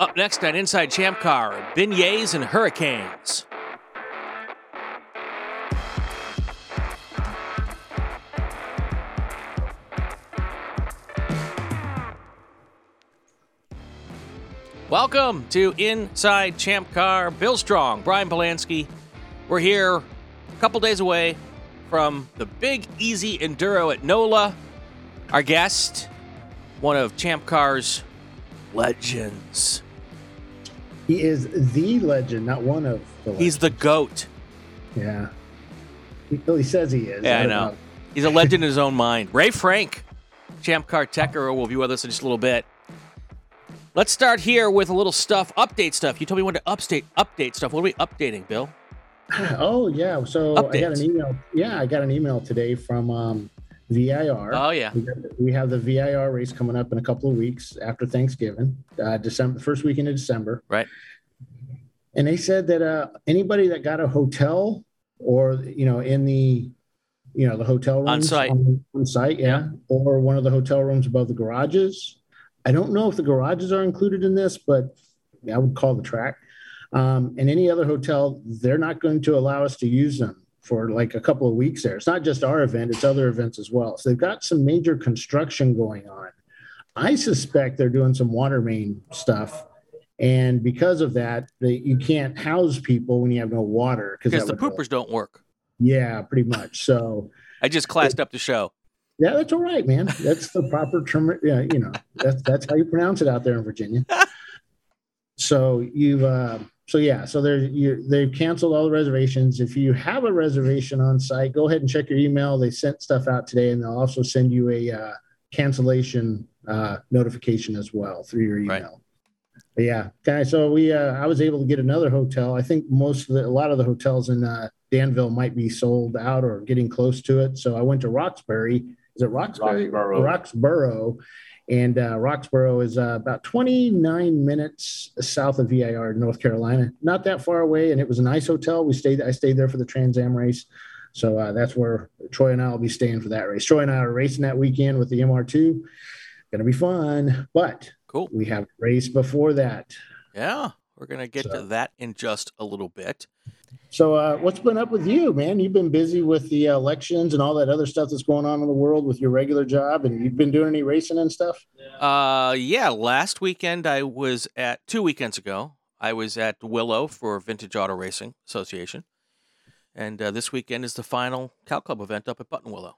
Up next on Inside Champ Car, beignets and hurricanes. Welcome to Inside Champ Car. Bill Strong, Brian Polanski. We're here a couple days away from the Big Easy Enduro at NOLA. Our guest, one of Champ Car's legends. He is the legend, not one of the legends. He's the GOAT. yeah. He, well, he says he is. Yeah, I don't know. He's a legend in his own mind. Ray Franck, Champ Car Techer, will be with us in just a little bit. Let's start here with a little stuff, update stuff. You told me when to update update stuff. What are we updating, Bill? Oh yeah. So I got an email. Yeah, I got an email today from um, VIR. Oh yeah. We, got, we have the VIR race coming up in a couple of weeks after Thanksgiving, uh, December, the first weekend of December. Right. And they said that uh, anybody that got a hotel or you know in the you know the hotel rooms On site. on, on site, yeah, or one of the hotel rooms above the garages. I don't know if the garages are included in this, but I would call the track. Um, and any other hotel, they're not going to allow us to use them for like a couple of weeks there. It's not just our event, it's other events as well. So they've got some major construction going on. I suspect they're doing some water main stuff. And because of that, they, you can't house people when you have no water Because the poopers don't work. Yeah, pretty much. So I just classed up the show. yeah, that's all right, man. That's the proper term. Yeah, you know, that's that's how you pronounce it out there in Virginia. so you've uh, so yeah, so they're you they've canceled all the reservations. If you have a reservation on site, go ahead and check your email. They sent stuff out today, and they'll also send you a uh, cancellation uh, notification as well through your Right. email. But yeah, guys. So we uh, I was able to get another hotel. I think most of the, a lot of the hotels in uh, Danville might be sold out or getting close to it. So I went to Roxbury. Is it Roxbury? Roxboro. Roxboro. And uh, Roxboro is uh, about 29 minutes south of VIR, North Carolina. Not that far away, and it was a nice hotel. We stayed. I stayed there for the Trans Am race, so uh, that's where Troy and I will be staying for that race. Troy and I are racing that weekend with the MR2. Going to be fun, but Cool. we have a race before that. Yeah. We're gonna get to that in just a little bit. So, uh, what's been up with you, man? You've been busy with the elections and all that other stuff that's going on in the world with your regular job, and you've been doing any racing and stuff. Uh, yeah. Last weekend I was at two weekends ago. I was at Willow for Vintage Auto Racing Association, and uh, this weekend is the final Cal Club event up at Buttonwillow.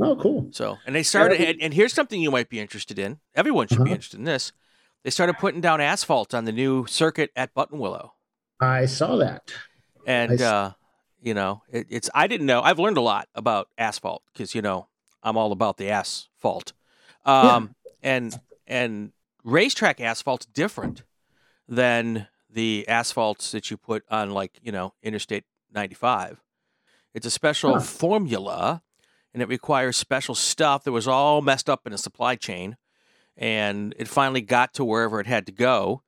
Oh, cool. So, and they started, Yeah. and, and here's something you might be interested in. Everyone should be Uh-huh. interested in this. They started putting down asphalt on the new circuit at Buttonwillow, I saw that. And uh, you know, it, it's I didn't know. I've learned a lot about asphalt because you know I'm all about the asphalt, um, and and racetrack asphalt's different than the asphalts that you put on like you know Interstate 95. It's a special Huh. formula, and it requires special stuff that was all messed up in the supply chain, and it finally got to wherever it had to go,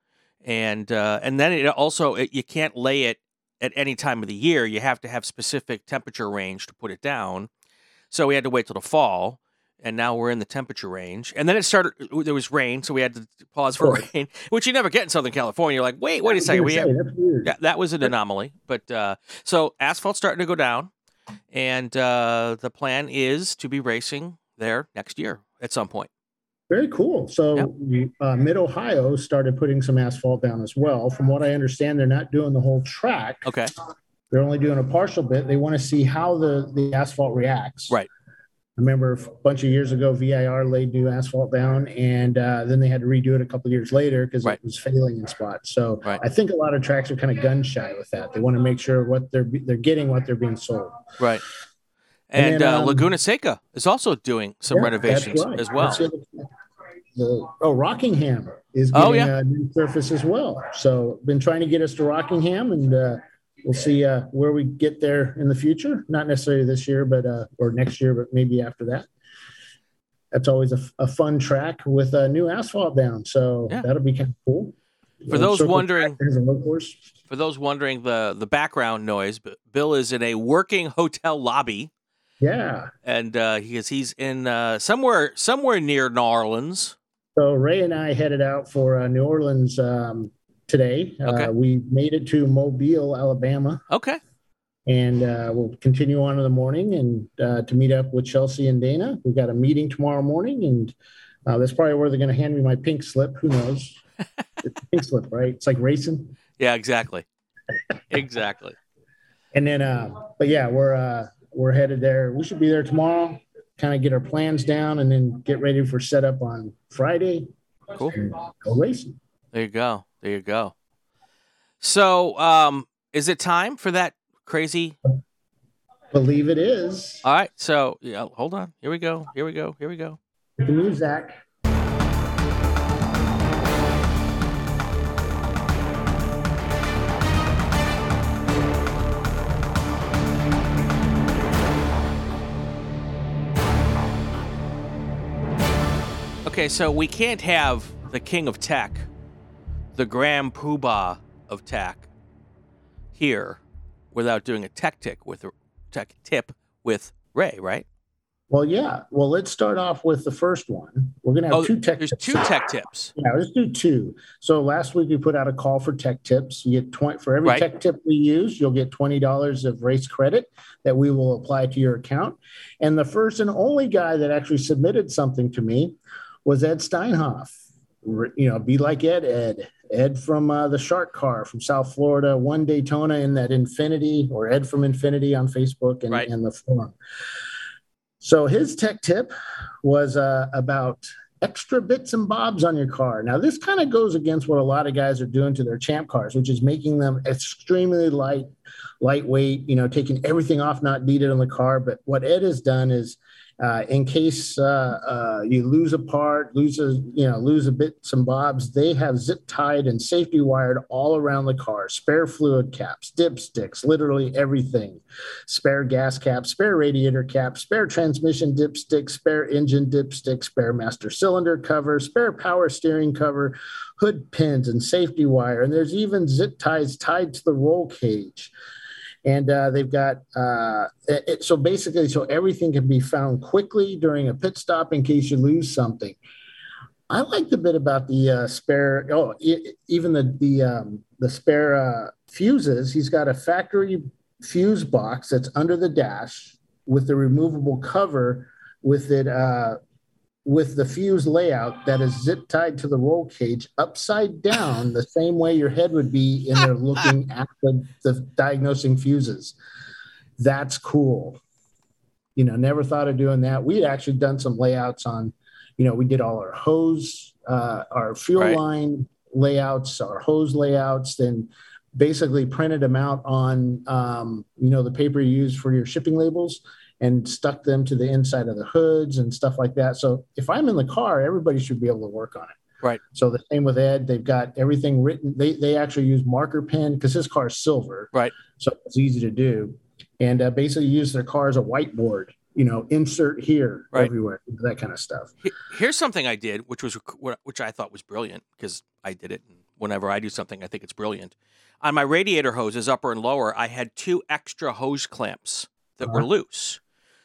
and uh, and then it also it, you can't lay it at any time of the year. You have to have specific temperature range to put it down. So we had to wait till the fall, and now we're in the temperature range. And then it started. There was rain, so we had to pause for rain, which you never get in Southern California. You're like, wait, wait a second, we have yeah, that was an anomaly. But uh, so asphalt's starting to go down, and uh, the plan is to be racing there next year at some point. Very cool. So, Yep. uh, Mid Ohio started putting some asphalt down as well. From what I understand, they're not doing the whole track. Okay, They're only doing a partial bit. They want to see how the, the asphalt reacts. Right. I remember a bunch of years ago, VIR laid new asphalt down, and uh, then they had to redo it a couple of years later because Right. it was failing in spots. So Right. I think a lot of tracks are kind of gun shy with that. They want to make sure what they're they're getting what they're being sold. right. And And, then, uh, um, Laguna Seca is also doing some Yeah, renovations right. as well. The oh, Rockingham is getting Oh, yeah. a new surface as well. So, been trying to get us to Rockingham, and uh, we'll see uh, where we get there in the future. Not necessarily this year, but uh, or next year, but maybe after that. That's always a, a fun track with a new asphalt down. So Yeah. that'll be kind of cool. For those wondering- track as a workhorse. For those wondering the the background noise, Bill is in a working hotel lobby, Yeah. and uh, he is he's in uh, somewhere somewhere near New Orleans. So Ray and I headed out for uh, New Orleans um, today. Okay. Uh, we made it to Mobile, Alabama, Okay. and uh, we'll continue on in the morning and uh, to meet up with Chelsea and Dana. We got a meeting tomorrow morning, and uh, that's probably where they're going to hand me my pink slip. Who knows? it's pink slip, right? It's like racing. Yeah, exactly. exactly. And then, uh, but yeah, we're uh, we're headed there. We should be there tomorrow. Kind of get our plans down, and then get ready for setup on Friday. Cool. Go racing. There you go. There you go. So, um, is it time for that crazy? Believe it is. All right. So, yeah, hold on. Here we go. Here we go. Here we go. The news, Okay, so we can't have the king of tech, the grand poobah of tech, here without doing a tech tick with tech tip with Ray, right? Well, yeah. Well, let's start off with the first one. We're going to have Oh, two tech. there's tips. two tech tips. Yeah, let's do two. So last week we put out a call for tech tips. You get twenty for every Right. tech tip we use, you'll get twenty dollars of race credit that we will apply to your account. And the first and only guy that actually submitted something to me was Ed Steinhoff. You know, be like Ed, Ed, Ed from uh, the Shark Car from South Florida, one Daytona in that Infiniti, or Ed from Infinity on Facebook and, Right. and the forum. So his tech tip was uh, about extra bits and bobs on your car. Now, this kind of goes against what a lot of guys are doing to their champ cars, which is making them extremely light, lightweight, you know, taking everything off not needed on the car. But what Ed has done is, uh, in case uh, uh, you lose a part, lose a, you know, lose a bit, some bobs, they have zip tied and safety wired all around the car, spare fluid caps, dipsticks, literally everything spare gas cap, spare radiator cap, spare transmission dipstick, spare engine dipstick, spare master cylinder cover, spare power steering cover, hood pins, and safety wire. And there's even zip ties tied to the roll cage. And uh, they've got uh, it, it- so basically, so everything can be found quickly during a pit stop in case you lose something. I like the bit about the uh, spare. Oh, e- even the the um, the spare uh, fuses. He's got a factory fuse box that's under the dash with the removable cover with it uh, with the fuse layout that is zip tied to the roll cage upside down the same way your head would be in there looking at the, the diagnosing fuses. That's cool. You know never thought of doing that. We'd actually done some layouts on you know we did all our hose uh, our fuel Right. line layouts our hose layouts then basically printed them out on um, you know the paper you use for your shipping labels and stuck them to the inside of the hoods and stuff like that so if i'm in the car everybody should be able to work on it Right. so the same with ed they've got everything written they, they actually use marker pen because his car is silver Right. so it's easy to do and uh, basically use their car as a whiteboard you know insert here Right. everywhere that kind of stuff Here's something I did, which was which I thought was brilliant because I did it. Whenever I do something, I think it's brilliant. On my radiator hoses, upper and lower, I had two extra hose clamps that were Uh-huh. loose.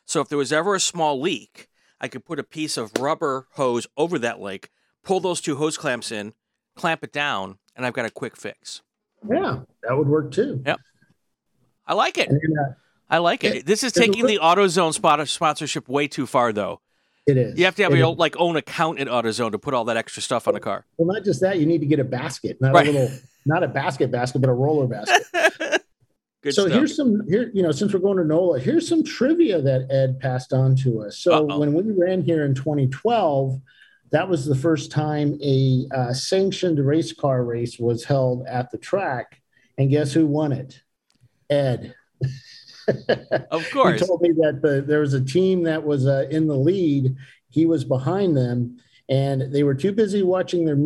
So if there was ever a small leak, I could put a piece of rubber hose over that leak, pull those two hose clamps in, clamp it down, and I've got a quick fix. yeah that would work too I like it. I like it. It- This is taking the AutoZone spot sponsorship way too far, though. it is You have to have It your is. like own account at AutoZone to put all that extra stuff on a car. well not just that you need to get a basket not Right. a little not a basket basket but a roller basket Good so stuff. here's some here you know since we're going to nola here's some trivia that ed passed on to us so Uh-oh. when we ran here in 2012 that was the first time a uh, sanctioned race car race was held at the track and guess who won it ed of course. he told me that the, there was a team that was uh, in the lead. He was behind them, and they were too busy watching their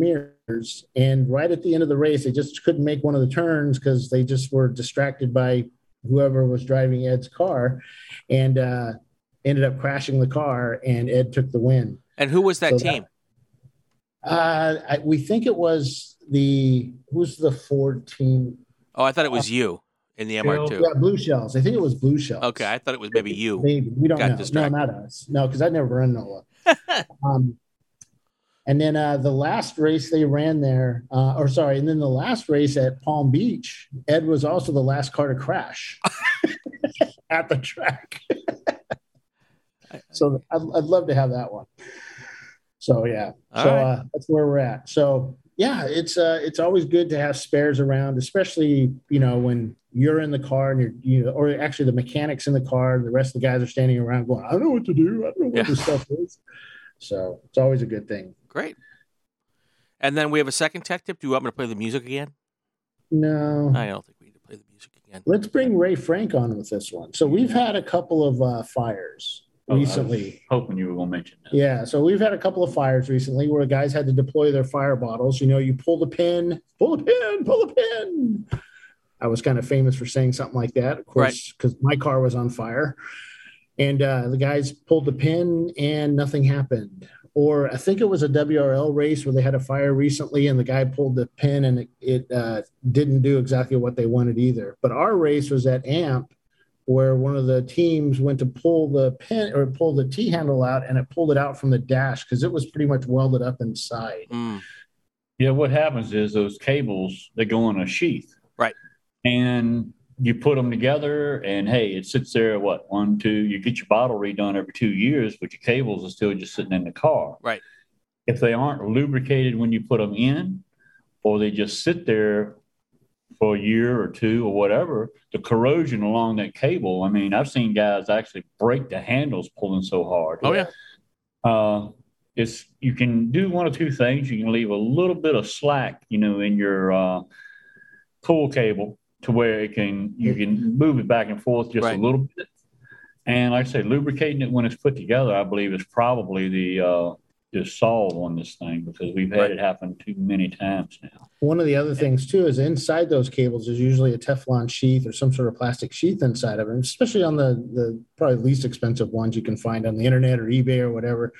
And right at the end of the race, they just couldn't make one of the turns because they just were distracted by whoever was driving Ed's car, and uh, ended up crashing the car. And Ed took the win. And who was that So that- team? Uh, I, we think it was the who's the Ford team? Oh, I thought it was you in the MR2. Yeah, Blue Shells. I think it was Blue Shells. Okay, I thought it was maybe you. Maybe we don't Got know. distracted. No, not us. No, because I never run NOLA. um, And then uh, the last race they ran there, uh, or sorry, and then the last race at Palm Beach, Ed was also the last car to crash at the track. so I'd, I'd, love to have that one. So yeah, All so right. uh, that's where we're at. So yeah, it's uh, it's always good to have spares around, especially you know when you're in the car and you're you know, or actually the mechanics in the car, and the rest of the guys are standing around going, I don't know what to do, I don't know what yeah. this stuff is. So it's always a good thing. Great. And then we have a second tech tip. Do you want me to play the music again? No. I don't think we need to play the music again. Let's bring Ray Franck on with this one. So we've had a couple of uh, fires oh, recently. hoping you were going to mention that. Yeah. So we've had a couple of fires recently where guys had to deploy their fire bottles. You know, you pull the pin, pull the pin, pull the pin. I was kind of famous for saying something like that, of course, because right. my car was on fire. And uh, the guys pulled the pin and nothing happened or I think it was a WRL race where they had a fire recently and the guy pulled the pin and it, it uh, didn't do exactly what they wanted either. But our race was at AMP where one of the teams went to pull the pin or pull the T handle out and it pulled it out from the dash because it was pretty much welded up inside. Mm. Yeah, what happens is those cables they go in a sheath. Right. And you put them together and hey it sits there what one two you get your bottle redone every two years but your cables are still just sitting in the car. Right. If they aren't lubricated when you put them in or they just sit there for a year or two or whatever the corrosion along that cable i mean i've seen guys actually break the handles pulling so hard. Oh yeah. Uh, it's you can do one of two things. You can leave a little bit of slack you know in your uh, pull cable to where it can you can move it back and forth just right. a little bit. And like I say, lubricating it when it's put together, I believe, is probably the uh, the solve on this thing because we've had right. it happen too many times now. One of the other things too is inside those cables is usually a Teflon sheath or some sort of plastic sheath inside of it, especially on the the probably least expensive ones you can find on the internet or eBay or whatever.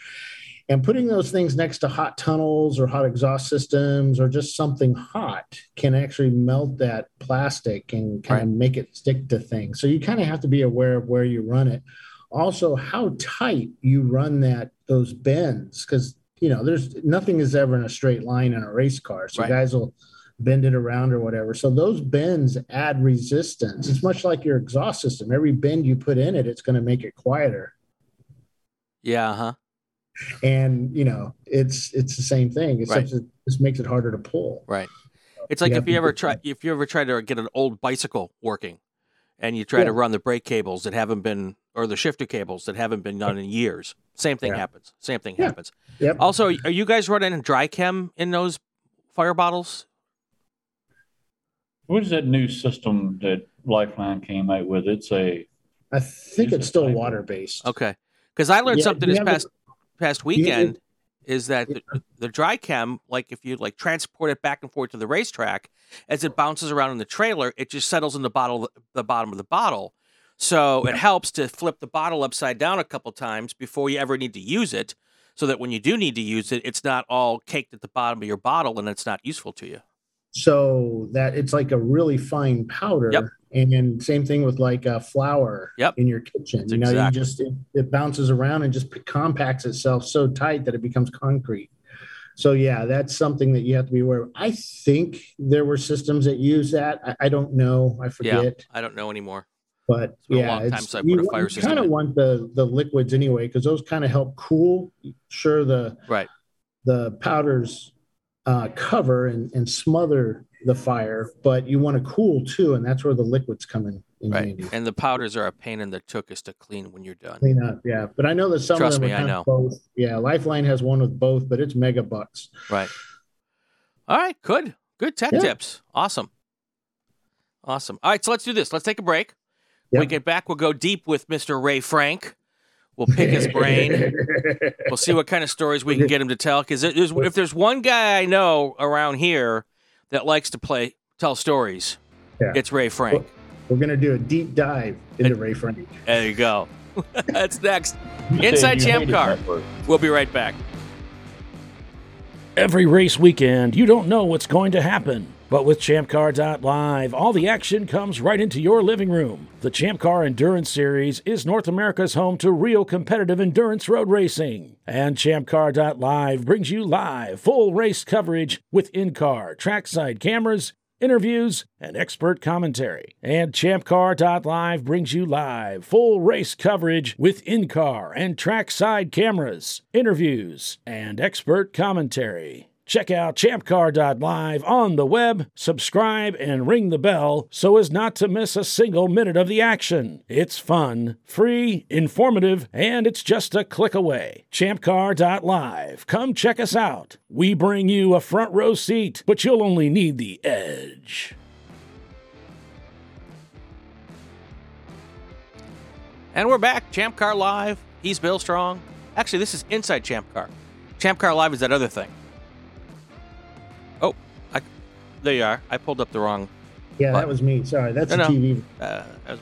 And putting those things next to hot tunnels or hot exhaust systems or just something hot can actually melt that plastic and kind right. of make it stick to things. So you kind of have to be aware of where you run it. Also, how tight you run that those bends, because you know, there's nothing is ever in a straight line in a race car. So right. guys will bend it around or whatever. So those bends add resistance. It's much like your exhaust system. Every bend you put in it, it's going to make it quieter. Yeah, huh and you know it's it's the same thing. Except right. it just makes it harder to pull. Right. It's like you if you ever try if you ever try to get an old bicycle working and you try yeah. to run the brake cables that haven't been or the shifter cables that haven't been done in years same thing yeah. happens. Same thing yeah. happens. Yep. also are you guys running dry chem in those fire bottles? What is that new system that lifeline came out with? It's a i think it's still water based okay. Because i learned something this past past weekend is that the, the, dry chem, like if you like transport it back and forth to the racetrack, as it bounces around in the trailer, it just settles in the bottle, the bottom of the bottle. So it helps to flip the bottle upside down a couple times before you ever need to use it, so that when you do need to use it, it's not all caked at the bottom of your bottle and it's not useful to you so that it's like a really fine powder. Yep. And same thing with like a flour yep. in your kitchen. That's you know, exactly. you just it, it, bounces around and just compacts itself so tight that it becomes concrete. So yeah, that's something that you have to be aware of. I think there were systems that use that. I, I don't know. I forget. Yeah, I don't know anymore. But yeah, you kind of want the the liquids anyway because those kind of help cool. Sure, the right the powders uh, cover and, and smother the fire, but you want to cool too, and that's where the liquids come in. in right, handy. and the powders are a pain in the tuchus to clean when you're done. Clean up, yeah. But I know that some Trust of them me, I know. both. Yeah, Lifeline has one with both, but it's mega bucks. Right. All right, good, good tech yeah. tips. Awesome, awesome. All right, so let's do this. Let's take a break. Yep. When we get back, we'll go deep with Mr. Ray Franck. We'll pick his brain. we'll see what kind of stories we can get him to tell. Because if there's one guy I know around here that likes to play tell stories, yeah. it's Ray Franck. We're gonna do a deep dive into Ray Franck. There you go. That's next. Inside Champ Car. We'll be right back. Every race weekend, you don't know what's going to happen. But with ChampCar.live, all the action comes right into your living room. The Champ Car Endurance Series is North America's home to real competitive endurance road racing. And ChampCar.live brings you live, full race coverage with in car, trackside cameras, interviews, and expert commentary. And ChampCar.live brings you live, full race coverage with in car and trackside cameras, interviews, and expert commentary. Check out champcar.live on the web, subscribe, and ring the bell so as not to miss a single minute of the action. It's fun, free, informative, and it's just a click away. Champcar.live. Come check us out. We bring you a front row seat, but you'll only need the edge. And we're back. Champ Car Live. He's Bill Strong. Actually, this is Inside Champ Car. Champ Car Live is that other thing. There you are. I pulled up the wrong. Yeah, What? that was me. Sorry, that's No. TV. Uh, that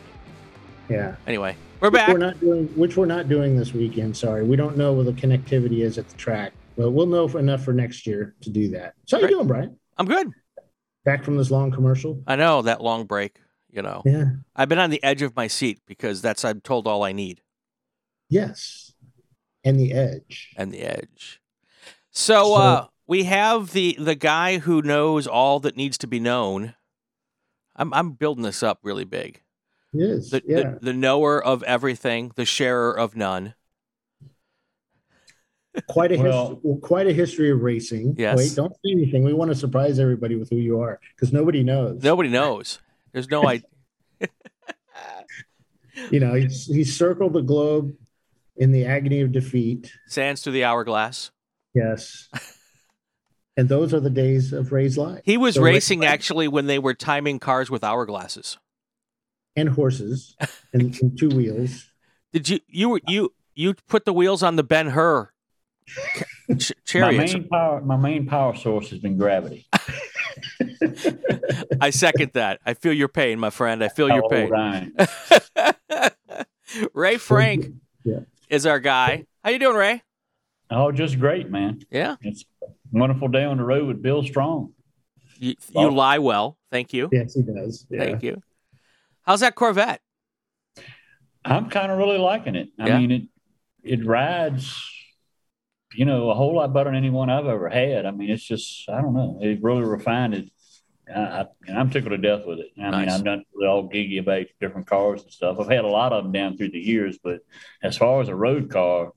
Yeah. anyway, we're Which back. We're not doing which we're not doing this weekend. Sorry, we don't know what the connectivity is at the track, but we'll know for enough for next year to do that. So how you Great. doing, Brian? I'm good. Back from this long commercial? I know that long break. You know, Yeah. I've been on the edge of my seat because that's I'm told all I need Yes. And the edge. and the edge. So, So- uh, we have the the guy who knows all that needs to be known. I'm I'm building this up really big. It is. The, yeah. the the knower of everything, the sharer of none. quite a Well- history, quite a history of racing. Yes. Wait, don't say anything. We want to surprise everybody with who you are because nobody knows. Nobody knows. There's no idea. You know, he's he's circled the globe in the agony of defeat. Sands through the hourglass. Yes. And those are the days of Ray's life. He was So Ray- racing actually when they were timing cars with hourglasses. and horses and, and two wheels. Did you you were you you put the wheels on the Ben Hur ch- My main power, my main power source has been gravity. I second that. I feel your pain, my friend. I feel How your pain. I. Ray Franck Yeah. is our guy. How you doing, Ray? Oh, just great, man. Yeah, It's a wonderful day on the road with Bill Strong. you, you Oh. lie well. Thank you. Yes, he does. Yeah. Thank you. How's that Corvette? I'm kind of really liking it. I Yeah. mean, it it rides, you know, a whole lot better than any one I've ever had. I mean, it's just I don't know. It really refined it. I, I, and I'm tickled to death with it. I mean, I'm not really all giggy about different cars and stuff. I've had a lot of them down through the years, but as far as a road car,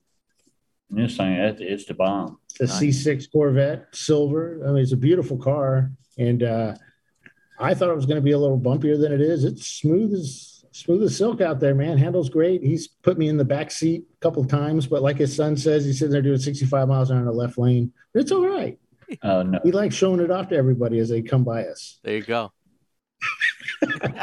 this thing, it's the bomb. The Nice. C6 Corvette, silver. I mean, it's a beautiful car, and uh, I thought it was going to be a little bumpier than it is. It's smooth as smooth as silk out there, man. Handles great. He's put me in the back seat a couple times, but like his son says, he's sitting there doing 65 miles an hour in the left lane. It's all right. Uh, no, He likes showing it off to everybody as they come by us. There you go.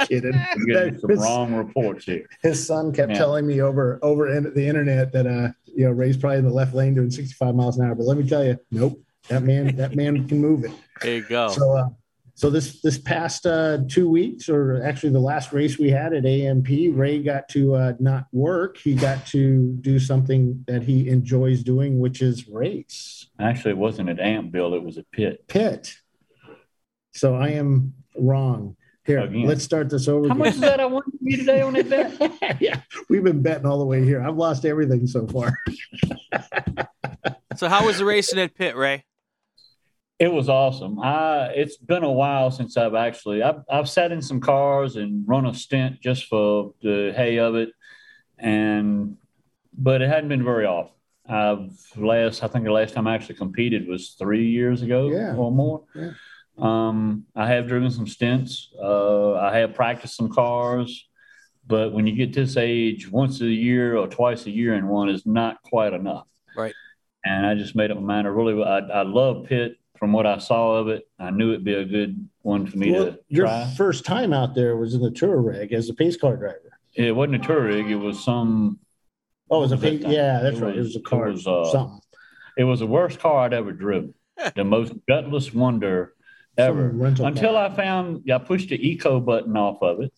Kidding. I'm getting some his, wrong reports here. his son kept Yeah. telling me over over in the internet that uh you know Ray's probably in the left lane doing 65 miles an hour. But let me tell you, nope. That man, that man can move it. There you go. So, uh, so this this past uh, two weeks, or actually the last race we had at AMP, Ray got to uh, not work. He got to do something that he enjoys doing, which is race Actually, it wasn't at Amp Bill; it was a Pitt. Pitt. So I am wrong. Here, Again. let's start this over. How again. much is that I won from you today on that bet? yeah, we've been betting all the way here. I've lost everything so far. So how was the racing at Pitt, Ray? It was awesome. I it's been a while since I've actually I've I've sat in some cars and run a stint just for the hay of it, and but it hadn't been very often. I've last I think the last time I actually competed was three years ago Yeah. or more. Yeah. Um, I have driven some stints. Uh, I have practiced some cars, but when you get this age, once a year or twice a year in one is not quite enough. Right. And I just made up my mind. I really, I, I love Pitt from what I saw of it. I knew it'd be a good one for me Well, to your try. first time out there was in the tour rig as a pace car driver. It wasn't a tour rig. It was some. Oh, it was a What pace. that Yeah, that's It right. It was- was a it car. was, uh, something. It was the worst car I'd ever driven. the most gutless wonder ever. Until. I found I pushed the eco button off of it,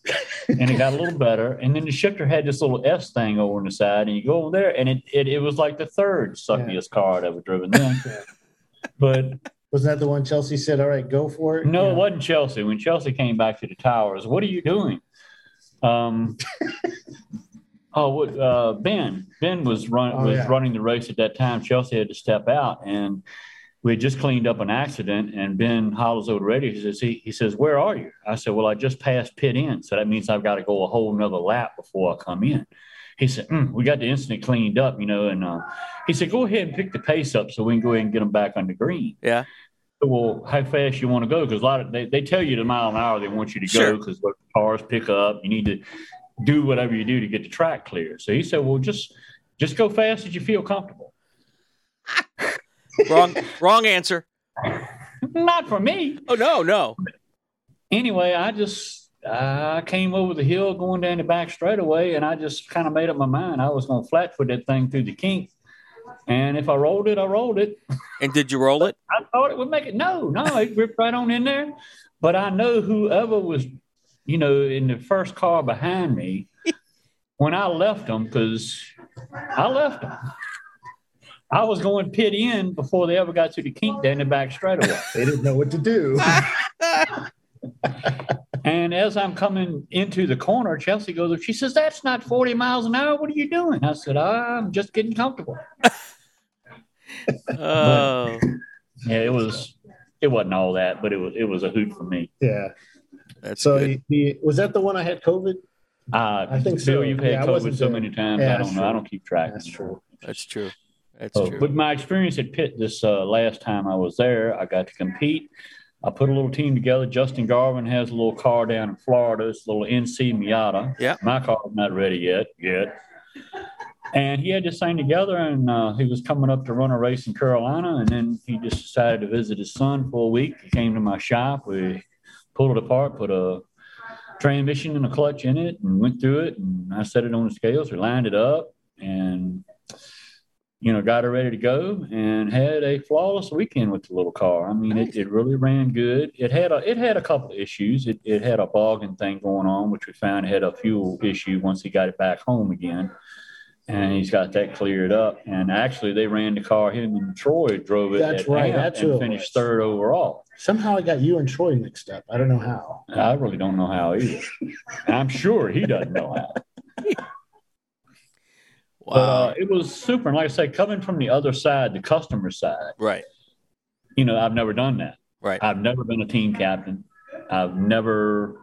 and it got a little better. And then the shifter had this little S thing over on the side, and you go over there, and it it, it was like the third suckiest car I'd ever driven then. But wasn't that the one Chelsea said, all right, go for it? No, Yeah. it wasn't Chelsea. When Chelsea came back to the towers, what are you doing? Um, oh, uh, Ben. Ben was run Oh, was yeah. running the race at that time. Chelsea had to step out, and we had just cleaned up an accident. And Ben hollers over the radio. He says, he, he says, "Where are you?" I said, "Well, I just passed pit in, so that means I've got to go a whole nother lap before I come in." He said, "Mm, "We got the incident cleaned up, you know." And uh, he said, "Go ahead and pick the pace up so we can go ahead and get them back on the green." Yeah. well, how fast you want to go? Because a lot of they, they tell you the mile an hour they want you to Sure. go because what cars pick up. You need to do whatever you do to get the track clear. So he said, well, just just go fast as you feel comfortable. Wrong, wrong answer. Not for me. Oh no, no. Anyway, I just I came over the hill going down the back straightaway, and I just kind of made up my mind I was going to flat foot that thing through the kink. And if I rolled it, I rolled it. And did you roll it? I thought it would make it. No, no, it ripped right on in there. But I know whoever was, you know, in the first car behind me, when I left them, because I left them. I was going pit in before they ever got to the kink down the back straightaway. They didn't know what to do. And as I'm coming into the corner, Chelsea goes, she says, That's not 40 miles an hour. What are you doing? I said, I'm just getting comfortable. Oh, Yeah, it was, it wasn't all that, but it was, it was a hoot for me. yeah. that's So he, he- was that the one I had COVID? Uh, I think so. You've had Yeah, COVID so many times. Yeah, I don't know. I don't keep track. That's anymore. That's true. That's Oh, true. but my experience at Pitt this uh, last time I was there, I got to compete. I put a little team together. Justin Garvin has a little car down in Florida. It's a little NC Miata. Yeah. My car's not ready yet. Yet. And he had this thing together, and uh, he was coming up to run a race in Carolina, and then he just decided to visit his son for a week. He came to my shop. We pulled it apart, put a transmission and a clutch in it, and went through it. And I set it on the scales. We lined it up, and you know, got her ready to go and had a flawless weekend with the little car. I mean, it, it really ran good. It had a it had a couple of issues. It, it had a bogging thing going on, which we found had a fuel issue once he got it back home again. And he's got that cleared up. And actually, they ran the car. Him and Troy drove it. That's at right. That's and finished third overall. Somehow I got you and Troy mixed up. I don't know how. I really don't know how either. I'm sure he doesn't know how. Wow. uh, it was super. And like I say, coming from the other side, the customer side, right. you know, I've never done that. Right. I've never been a team captain. I've never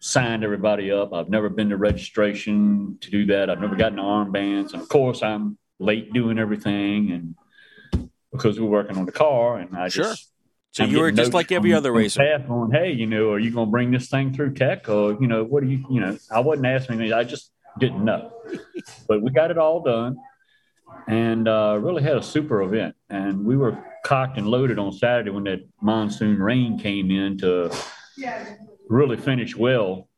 signed everybody up. I've never been to registration to do that. I've never gotten armbands. And of course, I'm late doing everything. And because we're working on the car, and I Sure. just. So I'm you were just like every other racer. Staff going, hey, you know, are you going to bring this thing through tech, or you know, what do you, you know, I wasn't asking me. I just didn't know, but we got it all done, and uh, really had a super event. And we were cocked and loaded on Saturday when that monsoon rain came in to really finish well.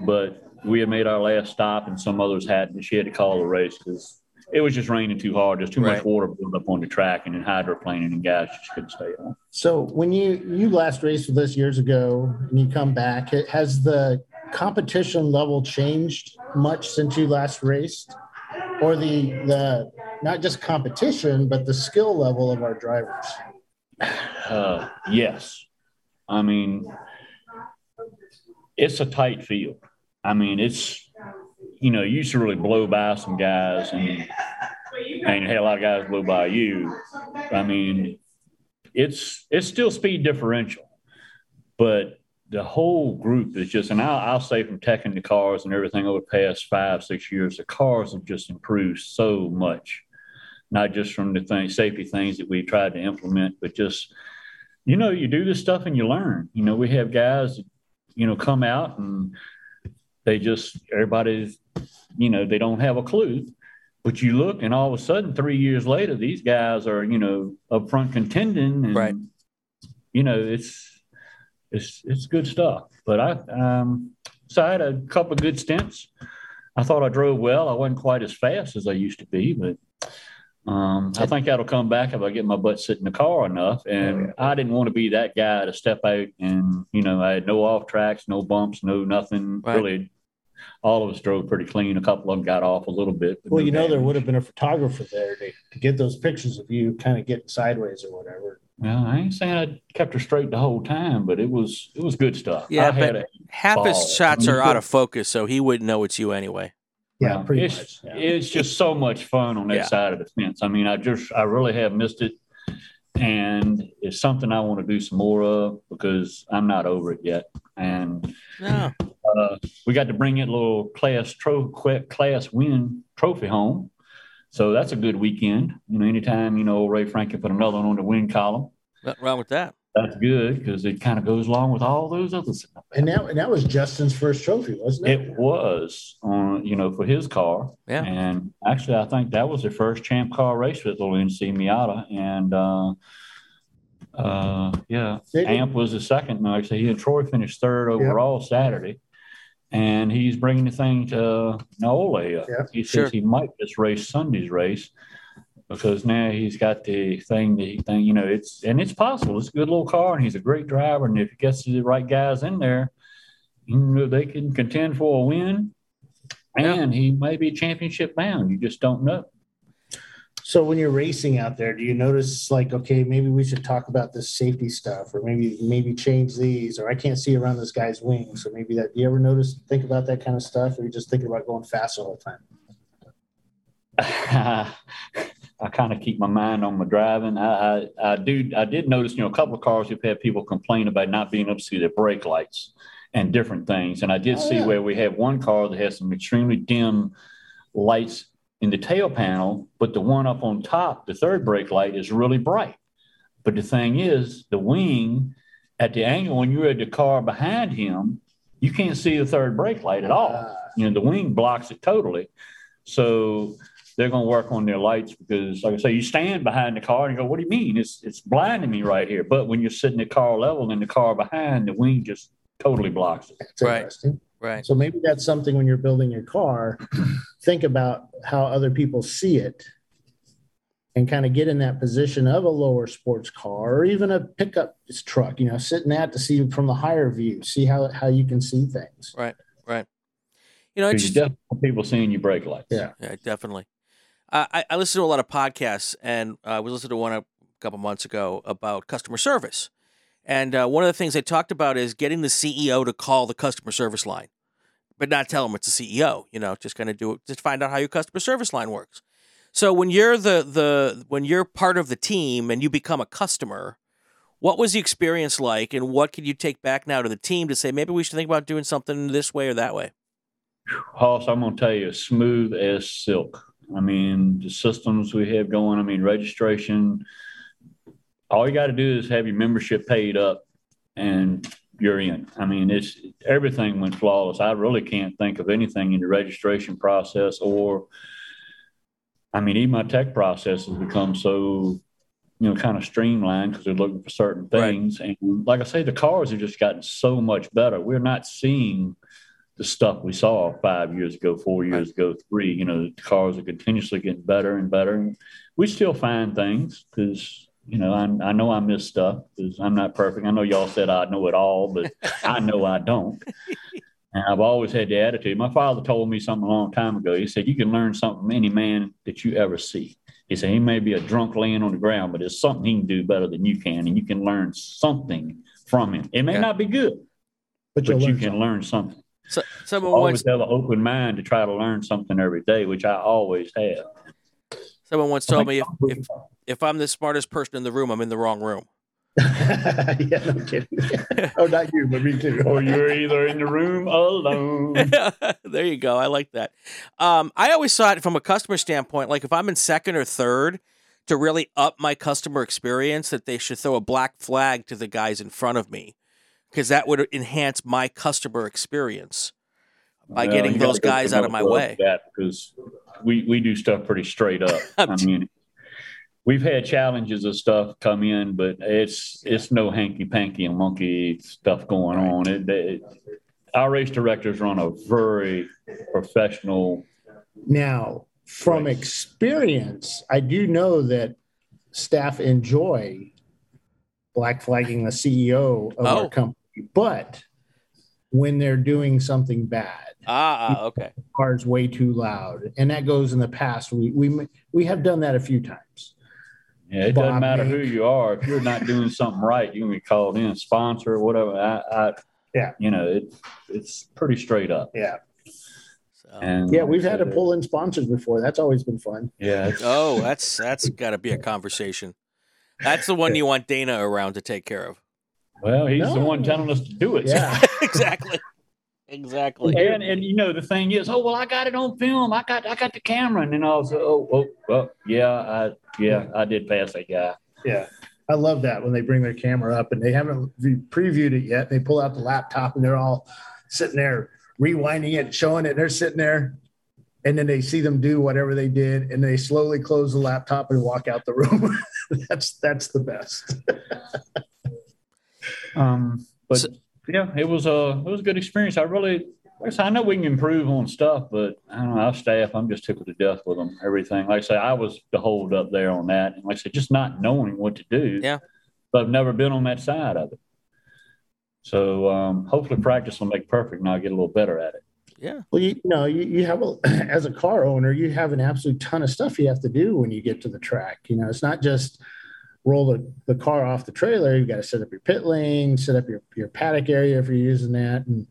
But we had made our last stop, and some others hadn't. She had to call the race because it was just raining too hard. There's too Right. much water built up on the track, and then hydroplaning and guys just couldn't stay on. So when you you last raced with us years ago and you come back, it- has the competition level changed much since you last raced, or the the not just competition but the skill level of our drivers? Uh, yes. I mean, it's a tight field. I mean, it's, you know, you used to really blow by some guys and, and had a lot of guys blow by you. I mean, it's, it's still speed differential, but the whole group is just, and I'll, I'll say from teching the cars and everything over the past five, six years, the cars have just improved so much. Not just from the thing, safety things that we tried to implement, but just, you know, you do this stuff and you learn. You know, we have guys, that, you know, come out and they just, everybody's, you know, they don't have a clue. But you look and all of a sudden, three years later, these guys are, you know, up front contending. And, Right. you know, it's, it's, it's good stuff. But I, um, so I had a couple of good stints. I thought I drove well. I wasn't quite as fast as I used to be, but um, I think that'll come back if I get my butt sit in the car enough. And I didn't want to be that guy to step out and, you know, I had no off tracks, no bumps, no nothing Right. really. All of us drove pretty clean. A couple of them got off a little bit. Well, no you know there would have been a photographer there to, to get those pictures of you kind of getting sideways or whatever. Well, I ain't saying I kept her straight the whole time, but it was it was good stuff. Yeah, I had but a, Half ball. his shots I mean, are out of focus, so he wouldn't know it's you anyway. Yeah, Well, pretty it's, much. yeah. It's just so much fun on that Yeah. side of the fence. I mean, I just, I really have missed it. And it's something I want to do some more of because I'm not over it yet. And No. uh, we got to bring in a little class tro- class win trophy home. So that's a good weekend. You know, anytime, you know, Ray Franck can put another one on the win column, Nothing wrong with that. that's good because it kind of goes along with all those other stuff. And that, and that was Justin's first trophy, wasn't it? It was on, you know, for his car. Yeah. And actually, I think that was the first champ car race with the NC Miata. And, uh, uh, yeah, Amp was the second. No, actually, he and Troy finished third overall Saturday. And he's bringing the thing to Nola. Yeah. He Sure. says he might just race Sunday's race because now he's got the thing that he think, you know, it's, and it's possible. It's a good little car and he's a great driver. And if he gets the right guys in there, you know, they can contend for a win Yeah. and he may be championship bound. You just don't know. So when you're racing out there, do you notice like, okay, maybe we should talk about this safety stuff, or maybe maybe change these, or I can't see around this guy's wing, so maybe that. Do you ever notice think about that kind of stuff, or you just thinking about going fast all the whole time? I kind of keep my mind on my driving. I, I, I do. I did notice, you know, a couple of cars we've had people complain about not being able to see their brake lights and different things. And I did Oh, see yeah. where we have one car that has some extremely dim lights in the tail panel, but the one up on top, the third brake light, is really bright. But the thing is, the wing at the angle when you're at the car behind him, you can't see the third brake light at all Ah, you know, the wing blocks it totally. So they're going to work on their lights because, like I say, you stand behind the car and you go, "What do you mean? It's it's blinding me right here." But when you're sitting at car level and the car behind, the wing just totally blocks it. that's Right. Interesting. Right. So maybe that's something when you're building your car, think about how other people see it, and kind of get in that position of a lower sports car or even a pickup truck. You know, sitting that to see from the higher view, see how how you can see things. Right. Right. You know, it's just, definitely people seeing your brake lights. Yeah. Yeah, definitely. I, I- I listen to a lot of podcasts, and uh, I was listening to one a couple months ago about customer service. And uh, one of the things they talked about is getting the CEO to call the customer service line, but not tell them it's the CEO. You know, just kind of do it, just find out how your customer service line works. So when you're the the when you're part of the team and you become a customer, what was the experience like, and what can you take back now to the team to say maybe we should think about doing something this way or that way? Hoss, I'm to tell you, smooth as silk. I mean, the systems we have going, I mean, registration, all you got to do is have your membership paid up and you're in. I mean, it's everything went flawless. I really can't think of anything in the registration process or, I mean, even my tech process has become so, you know, kind of streamlined because they're looking for certain Right. things. And like I say, the cars have just gotten so much better. We're not seeing the stuff we saw five years ago, four years ago, three. You know, the cars are continuously getting better and better. And we still find things because, you know, I, I know I miss stuff because I'm not perfect. I know y'all said I know it all, but I know I don't. And I've always had the attitude. My father told me something a long time ago. He said, You can learn something from any man that you ever see. He said, He may be a drunk laying on the ground, but there's something he can do better than you can. And you can learn something from him. It may Yeah. not be good, But, but you'll learn can something. learn something So, someone always once have an open mind to try to learn something every day, which I always have. someone once told me if, if if I'm the smartest person in the room, I'm in the wrong room. yeah, no kidding. oh, not you, but me too. or you're either in the room alone. there you go. I like that. Um, I always saw it from a customer standpoint. Like if I'm in second or third, to really up my customer experience, that they should throw a black flag to the guys in front of me, because that would enhance my customer experience by Well, getting those guys out of my way. That because we we do stuff pretty straight up. I mean, we've had challenges of stuff come in, but it's it's no hanky panky and monkey stuff going on. It, it, our race directors run a very professional. Now, from Right. experience, I do know that staff enjoy black flagging the CEO of Oh. our company, but when they're doing something bad, Ah, ah, okay. car's way too loud, and that goes in the past. We we we have done that a few times. Yeah, it Bob doesn't matter who you are. If you're not doing something right, you can be called in, sponsor, or whatever. I, I Yeah. you know, it it's pretty straight up. Yeah. So- And Yeah, we've had to uh, pull in sponsors before. That's always been fun. Yeah, oh, that's that's got to be a conversation. That's the one you want Dana around to take care of. well, he's the one telling us to do it. Yeah. exactly. Exactly. And and you know the thing is, oh well, I got it on film. I got I got the camera, and then I was, oh, oh well, yeah, I yeah, I did pass that guy. Yeah. I love that when they bring their camera up and they haven't re- previewed it yet. They pull out the laptop and they're all sitting there rewinding it, showing it. And they're sitting there and then they see them do whatever they did and they slowly close the laptop and walk out the room. that's that's the best. Um, but So- yeah, it was a it was a good experience. I really, like I said, I know we can improve on stuff, but I don't know. Our staff, I'm just tickled to death with them. Everything, like I say, I was the hold up there on that, and like I said, just not knowing what to do. Yeah. but I've never been on that side of it. So um, hopefully, practice will make perfect, and I'll get a little better at it. Yeah. Well, you, you know, you, you have a, as a car owner, you have an absolute ton of stuff you have to do when you get to the track. You know, it's not just roll the, the car off the trailer. You've got to set up your pit lane, set up your, your paddock area if you're using that. And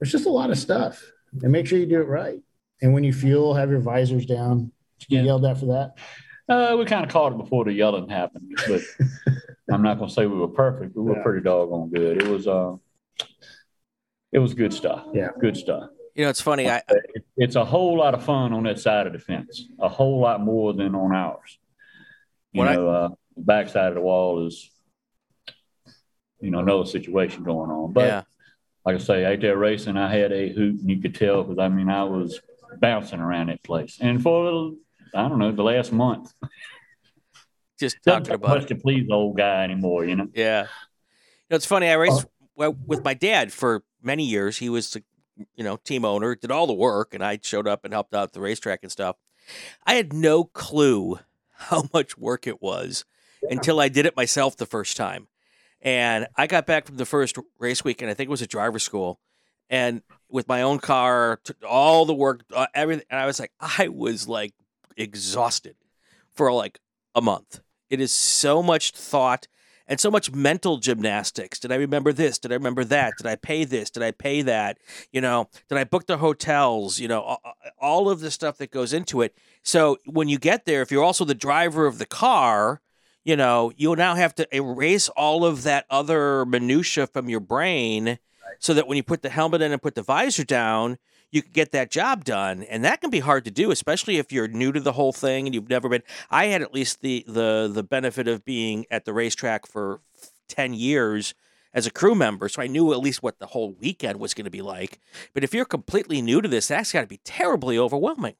there's just a lot of stuff and make sure you do it right. And when you fuel, have your visors down. Did you Yeah. get yelled at for that? Uh, we kind of caught it before the yelling happened, but I'm not going to say we were perfect. but We were Yeah. pretty doggone good. It was uh, it was good stuff. Yeah. good stuff. You know, it's funny. I It- It's a whole lot of fun on that side of the fence. A whole lot more than on ours. You What I- know, uh, the backside of the wall is, you know, another situation going on. But yeah. like I say, out there racing, I had a hoot, and you could tell because I mean, I was bouncing around that place. And for a little, I don't know, the last month, Just talking about much it. to please the old guy anymore. You know. Yeah. You know, it's funny. I raced oh. well, with my dad for many years. He was the, you know, team owner, did all the work, and I showed up and helped out the racetrack and stuff. I had no clue how much work it was until I did it myself the first time. And I got back from the first race week, and I think it was a driver school, and with my own car, all the work, uh, everything. And I was like, I was like exhausted for like a month. It is so much thought and so much mental gymnastics. Did I remember this? Did I remember that? Did I pay this? Did I pay that? You know, did I book the hotels? You know, all of the stuff that goes into it. So when you get there, if you're also the driver of the car, you know, you'll now have to erase all of that other minutia from your brain so that when you put the helmet in and put the visor down, you can get that job done. And that can be hard to do, especially if you're new to the whole thing and you've never been. I had at least the the the benefit of being at the racetrack for 10 years as a crew member, so I knew at least what the whole weekend was going to be like. But if you're completely new to this, that's got to be terribly overwhelming.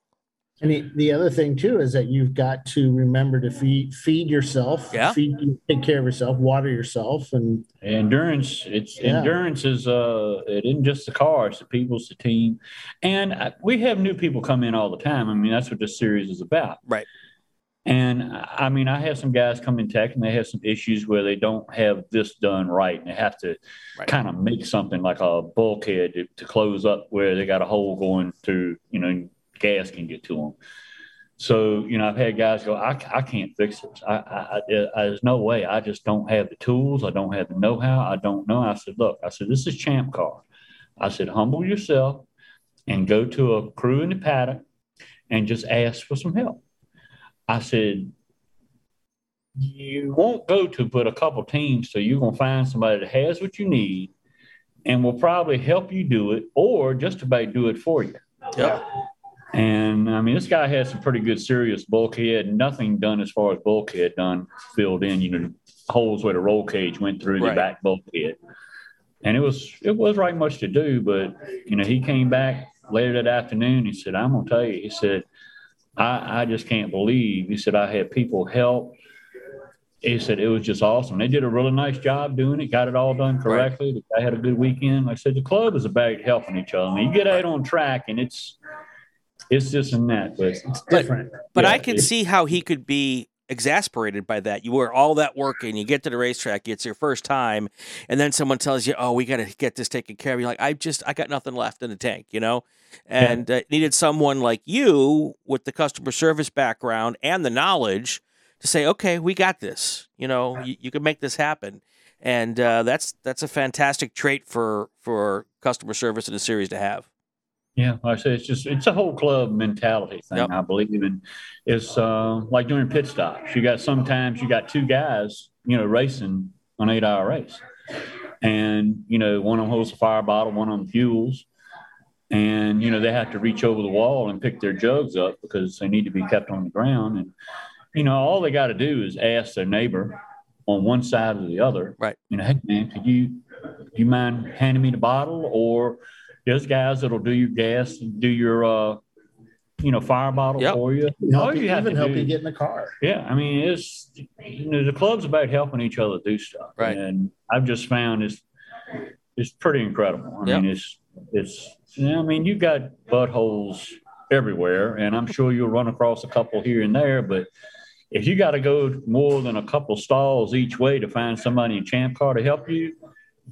And the, the other thing too is that you've got to remember to feed feed yourself, Yeah. feed take care of yourself, water yourself, and Endurance, it's Yeah. endurance is uh, it isn't just the car, it's the people, it's the team, and uh, we have new people come in all the time. I mean, that's what this series is about, Right. And I mean, I have some guys come in tech and they have some issues where they don't have this done right, and they have to Right. kind of make something like a bulkhead to, to close up where they got a hole going through, you know, gas can get to them. So, you know, I've had guys go, I, I can't fix this. I, I, I, there's no way. I just don't have the tools. I don't have the know how. I don't know. I said, look, I said, this is champ car. I said, humble yourself and go to a crew in the paddock and just ask for some help. I said, you won't go to but a couple teams, so you're going to find somebody that has what you need and will probably help you do it or just about do it for you. Yep. And I mean, this guy had some pretty good serious bulkhead. Nothing done as far as bulkhead done filled in. You know, holes where the roll cage went through Right. the back bulkhead. And it was it was right much to do, but you know, he came back later that afternoon. He said, "I'm gonna tell you." He said, "I I just can't believe." He said, "I had people help." He said it was just awesome. They did a really nice job doing it, got it all done correctly. The guy had a good weekend. Like I said, the club is about helping each other. I mean, you get out on track and it's it's this and that, but it's different. But Yeah, I can see how he could be exasperated by that. You wear all that work and you get to the racetrack, it's your first time, and then someone tells you, "Oh, we got to get this taken care of." You're like, "I just, I got nothing left in the tank," you know, and uh, needed someone like you with the customer service background and the knowledge to say, okay, we got this. You know, you, you can make this happen, and uh, that's that's a fantastic trait for for customer service in a series to have. Yeah, like I say it's just it's a whole club mentality thing. Yep. I believe, and it's uh, like during pit stops. You got sometimes you got two guys, you know, racing an eight-hour race, and you know one of them holds a fire bottle, one of them fuels, and you know they have to reach over the wall and pick their jugs up because they need to be kept on the ground, and you know all they got to do is ask their neighbor on one side or the other, Right. You know, hey man, could you do you mind handing me the bottle or there's guys that'll do your gas, and do your, uh, you know, fire bottle Yep. for you. Help All you, you have even to help do- you get in the car. Yeah, I mean, it's you know the club's about helping each other do stuff, Right. And I've just found it's it's pretty incredible. I Yep. mean, it's it's you know, I mean, you've got buttholes everywhere, and I'm sure you'll run across a couple here and there, but if you got to go more than a couple stalls each way to find somebody in Champ Car to help you,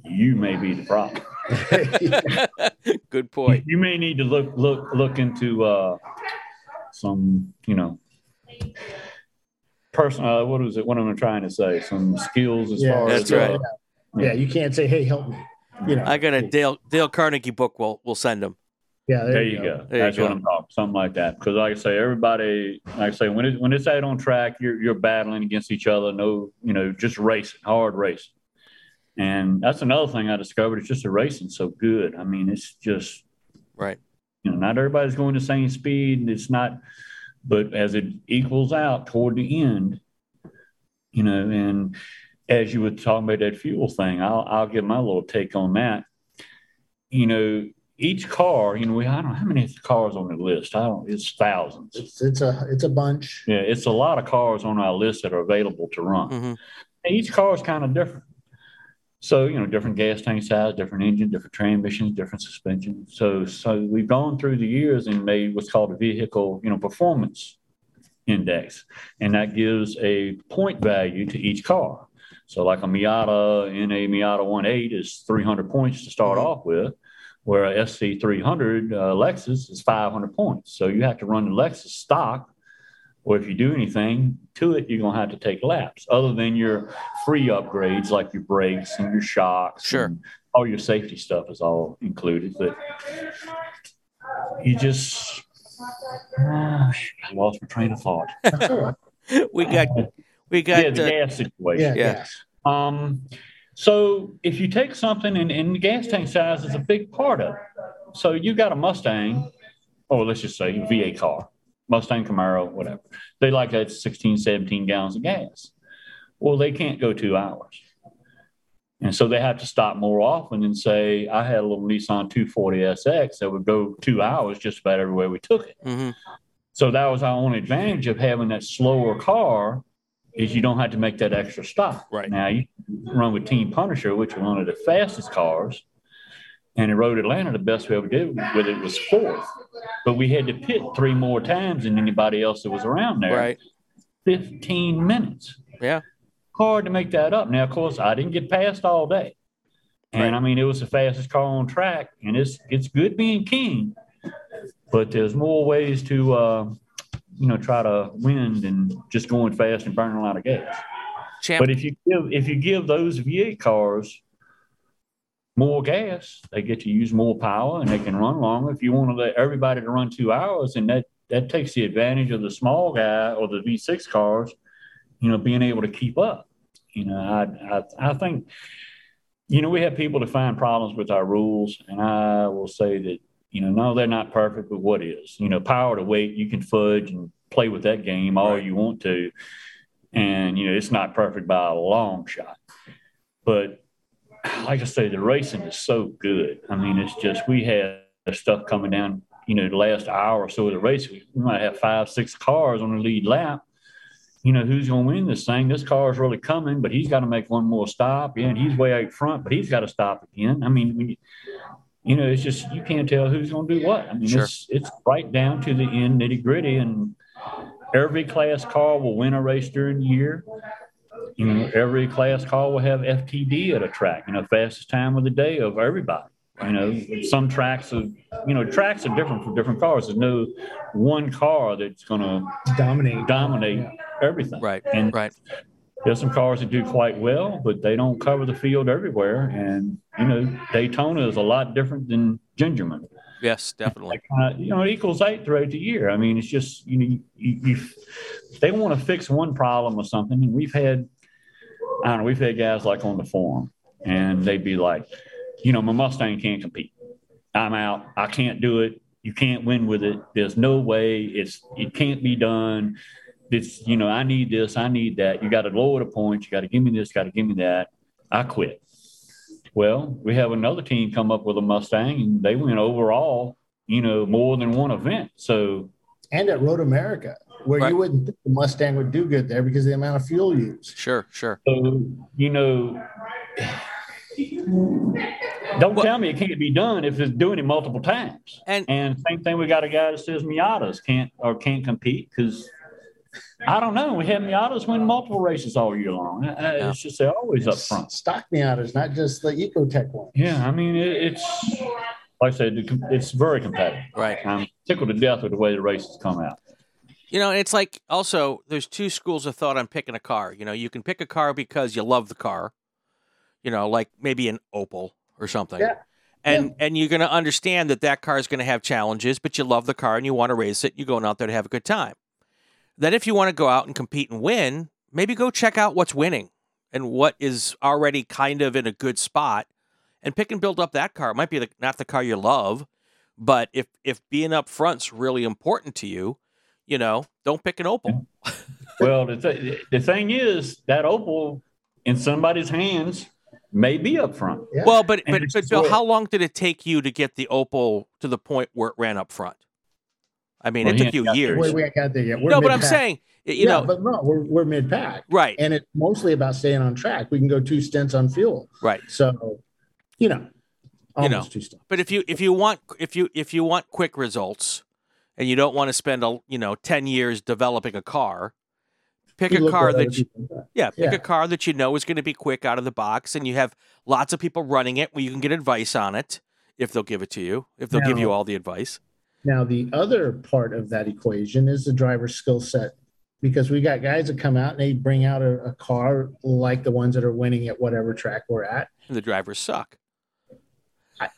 you may be the problem. Good point. You may need to look look look into uh, some, you know, person. Uh, what is it? What am I trying to say? Some skills as Yeah, far That's as uh, right. yeah, you can't say, "Hey, help me." You know, I got a Dale Dale Carnegie book. We'll we'll send them. yeah. There you go. There you That's what go. I'm talking. Something like that. Because like I say, everybody, like I say, when it when it's out on track, you're you're battling against each other. No, you know, just racing, hard racing. And that's another thing I discovered. It's just the racing so good. I mean, it's just Right. you know, not everybody's going the same speed, and it's not. But as it equals out toward the end, you know, and as you were talking about that fuel thing, I'll I'll give my little take on that. You know, each car, you know, we I don't know how many cars on the list. I don't. It's thousands. It's it's a it's a bunch. Yeah, it's a lot of cars on our list that are available to run. hmm each car is kind of different. So, you know, different gas tank size, different engine, different transmissions, different suspension. So, so we've gone through the years and made what's called a vehicle, you know, performance index. And that gives a point value to each car. So like a Miata in a Miata 1.8 is 300 points to start Mhm. off with, where a SC300 uh, Lexus is 500 points. So you have to run the Lexus stock or if you do anything to it, you're gonna have to take laps. Other than your free upgrades like your brakes and your shocks, Sure. and all your safety stuff is all included. But you just Ah, I lost my train of thought. That's all right. We got we got yeah, the uh, gas situation. Yeah, Yeah. gas. Um, so if you take something and, and the gas tank size is a big part of it. So you got a Mustang, or let's just say a V8 car, Mustang Camaro, whatever. They like that 16, 17 gallons of gas. Well, they can't go two hours. And so they have to stop more often and say, I had a little Nissan 240SX that would go two hours just about everywhere we took it. mhm. So that was our only advantage of having that slower car is you don't have to make that extra stop. Right. Now you run with Team Punisher, which was one of the fastest cars. And in Road Atlanta, the best we ever did with it was fourth. But we had to pit three more times than anybody else that was around there. right. 15 minutes. Yeah. Hard to make that up. Now, of course, I didn't get past all day. And Right. I mean, it was the fastest car on track. And it's it's good being king, but there's more ways to uh, you know try to win than just going fast and burning a lot of gas. Champ. But if you give if you give those V8 cars more gas, they get to use more power and they can run longer. If you want to let everybody to run two hours, and that that takes the advantage of the small guy or the V6 cars, you know, being able to keep up. You know, I I, I think, you know, we have people to find problems with our rules, and I will say that you know, no, they're not perfect, but what is? You know, power to weight, you can fudge and play with that game all Right. you want to. And, you know, it's not perfect by a long shot. But like I say, the racing is so good. I mean, it's just, we had stuff coming down, you know, the last hour or so of the race. We might have five, six cars on the lead lap. You know, who's going to win this thing? This car is really coming, but he's got to make one more stop. Yeah, and he's way out front, but he's got to stop again. I mean, you, you know, it's just you can't tell who's going to do what. I mean, Sure. it's it's right down to the end, nitty gritty, and every class car will win a race during the year. You know, every class car will have FTD at a track. You know, fastest time of the day of everybody. You know, some tracks are, you know, tracks are different for different cars. There's no one car that's going to Dominate. dominate Yeah. everything. Right. And Right. there's some cars that do quite well, but they don't cover the field everywhere. And, you know, Daytona is a lot different than Gingerman. Yes, definitely. Uh, you know, it equals eight throughout the year. I mean, it's just, you know, you, you, they want to fix one problem or something. And we've had, I don't know, we've had guys like on the forum and they'd be like, you know, my Mustang can't compete. I'm out. I can't do it. You can't win with it. There's no way. It's it can't be done. It's you know, I need this. I need that. You got to lower the points. You got to give me this. Got to give me that. I quit. Well, we have another team come up with a Mustang, and they win overall. You know, more than one event. So And at Road America, where Right. you wouldn't think the Mustang would do good there because of the amount of fuel used. Sure, sure. So, you know, don't Well- tell me it can't be done if it's doing it multiple times. And And same thing, we got a guy that says Miatas can't or can't compete because I don't know. We had Miatas win multiple races all year long. Uh, Yeah. It's just they're always up front. Stock Miatas, not just the Ecotec one. Yeah, I mean it, it's like I said, it's very competitive. right. I'm tickled to death with the way the races come out. You know, it's like also there's two schools of thought on picking a car. You know, you can pick a car because you love the car. You know, like maybe an Opel or something. Yeah. And and you're going to understand that that car is going to have challenges, but you love the car and you want to race it. You're going out there to have a good time. Then if you want to go out and compete and win, maybe go check out what's winning and what is already kind of in a good spot and pick and build up that car. It might be the, not the car you love, but if if being up front's really important to you, you know, don't pick an Opel. Well, the, th- the thing is that Opel in somebody's hands may be up front. Yeah. Well, but And but but just Bill, how long did it take you to get the Opel to the point where it ran up front? I mean, Well, it took you ain't got there years. We ain't got there yet. We're no, but I'm saying, you yeah, know, but no, we're, we're mid pack. right, And it's mostly about staying on track. We can go two stints on fuel. right. So, you know, You know. But if you if you want if you if you want quick results, and you don't want to spend a you know ten years developing a car, pick We a car that you, yeah pick Yeah. a car that you know is going to be quick out of the box, and you have lots of people running it where you can get advice on it if they'll give it to you if they'll give you all the advice. Now, the other part of that equation is the driver's skill set because we got guys that come out and they bring out a, a car like the ones that are winning at whatever track we're at. And the drivers suck. I,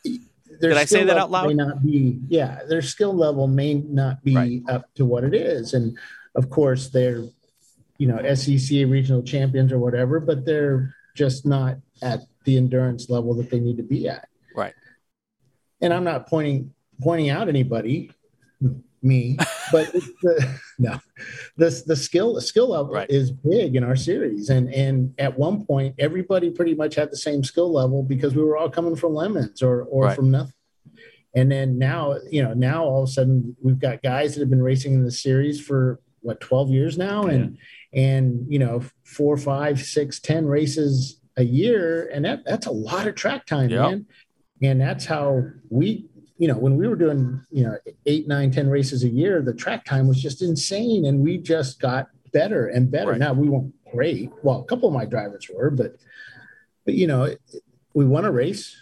Did I say that out loud? May not be, yeah, their skill level may not be Right. up to what it is, and of course they're, you know, SCCA regional champions or whatever, but they're just not at the endurance level that they need to be at. Right. And I'm not pointing pointing out anybody, me, but the, no, the the skill the skill level Right. is big in our series, and and at one point everybody pretty much had the same skill level because we were all coming from Lemons or or Right. from nothing. And then now, you know, now all of a sudden we've got guys that have been racing in the series for what 12 years now, and and you know four, five, six, ten races a year, and that that's a lot of track time, Yep. man. And that's how we, you know, when we were doing you know eight, nine, ten races a year, the track time was just insane, and we just got better and better. Right. Now we weren't great. Well, a couple of my drivers were, but but you know, it- we won a race.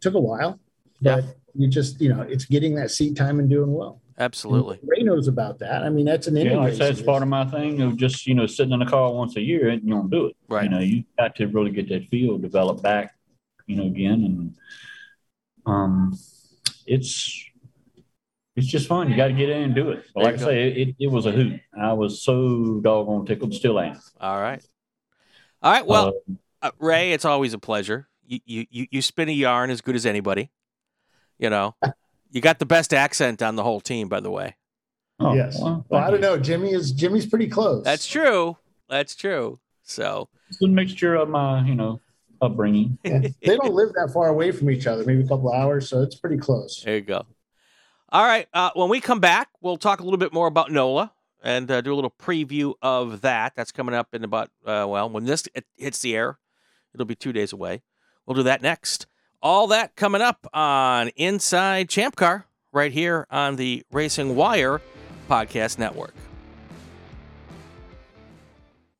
Took a while, but you just you know, it's getting that seat time and doing well. Absolutely. Ray knows about that. I mean, that's an Indy Yeah, like I said, it's part of my thing of just, you know, sitting in the car once a year and you don't do it. Right. You know, you got to really get that feel developed back, you know, again. And um, it's, it's just fun. You got to get in and do it. But like I say, it, it was a hoot. I was so doggone tickled, still am. All right. All right. Well, Uh, uh, Ray, it's always a pleasure. You, you you you spin a yarn as good as anybody. You know, you got the best accent on the whole team, by the way. oh, yes. well, Well, I don't know. Jimmy is Jimmy's pretty close. That's true. That's true. So. It's a mixture of my, you know, upbringing. Yeah. they don't live that far away from each other, maybe a couple hours, so it's pretty close. there you go. All right. Uh, when we come back, we'll talk a little bit more about NOLA and uh, do a little preview of that. That's coming up in about uh, well, when this it hits the air, it'll be two days away. We'll do that next. All that coming up on Inside Champ Car right here on the Racing Wire Podcast Network.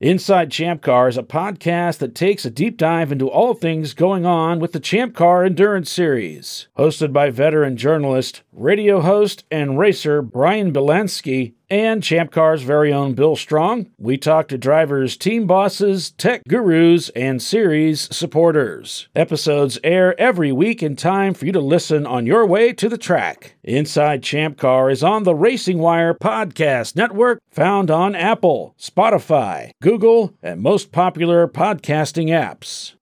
Inside Champ Car is a podcast that takes a deep dive into all things going on with the Champ Car Endurance Series. Hosted by veteran journalist radio host and racer Brian Belansky, and Champ Car's very own Bill Strong. We talk to drivers, team bosses, tech gurus, and series supporters. Episodes air every week in time for you to listen on your way to the track. Inside Champ Car is on the Racing Wire Podcast Network, found on Apple, Spotify, Google, and most popular podcasting apps.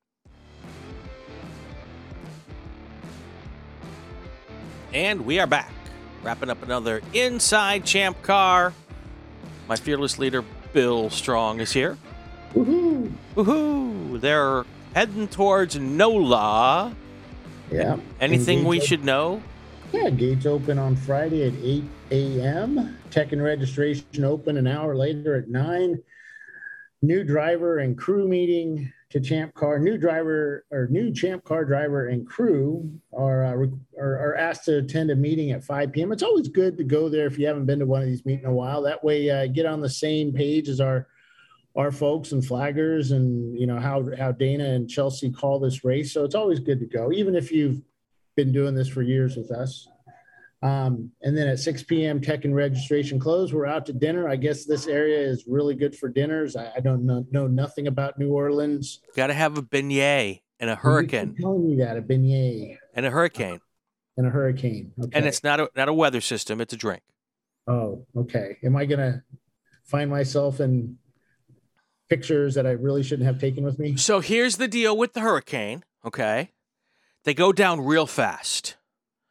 And we are back, wrapping up another Inside Champ Car. My fearless leader, Bill Strong, is here. Woohoo! Woohoo! They're heading towards NOLA. Yeah. Anything we should know? Yeah, gates open on Friday at 8 a.m. Tech and registration open an hour later at 9. New driver and crew meeting to Champ Car. New driver or new Champ Car driver and crew are, uh, are, are asked to attend a meeting at 5 p.m. It's always good to go there if you haven't been to one of these meetings in a while. That way, uh, get on the same page as our our folks and flaggers and you know how how Dana and Chelsea call this race. So it's always good to go, even if you've been doing this for years with us. Um, and then at 6 p.m., tech and registration close. We're out to dinner. I guess this area is really good for dinners. I, I don't know, know nothing about New Orleans. Got to have a beignet and a You hurricane telling me that a beignet and a hurricane, and a hurricane. Okay. and it's not a not a weather system; it's a drink. oh, okay. Am I gonna find myself in pictures that I really shouldn't have taken with me? So here's the deal with the hurricane. Okay, they go down real fast.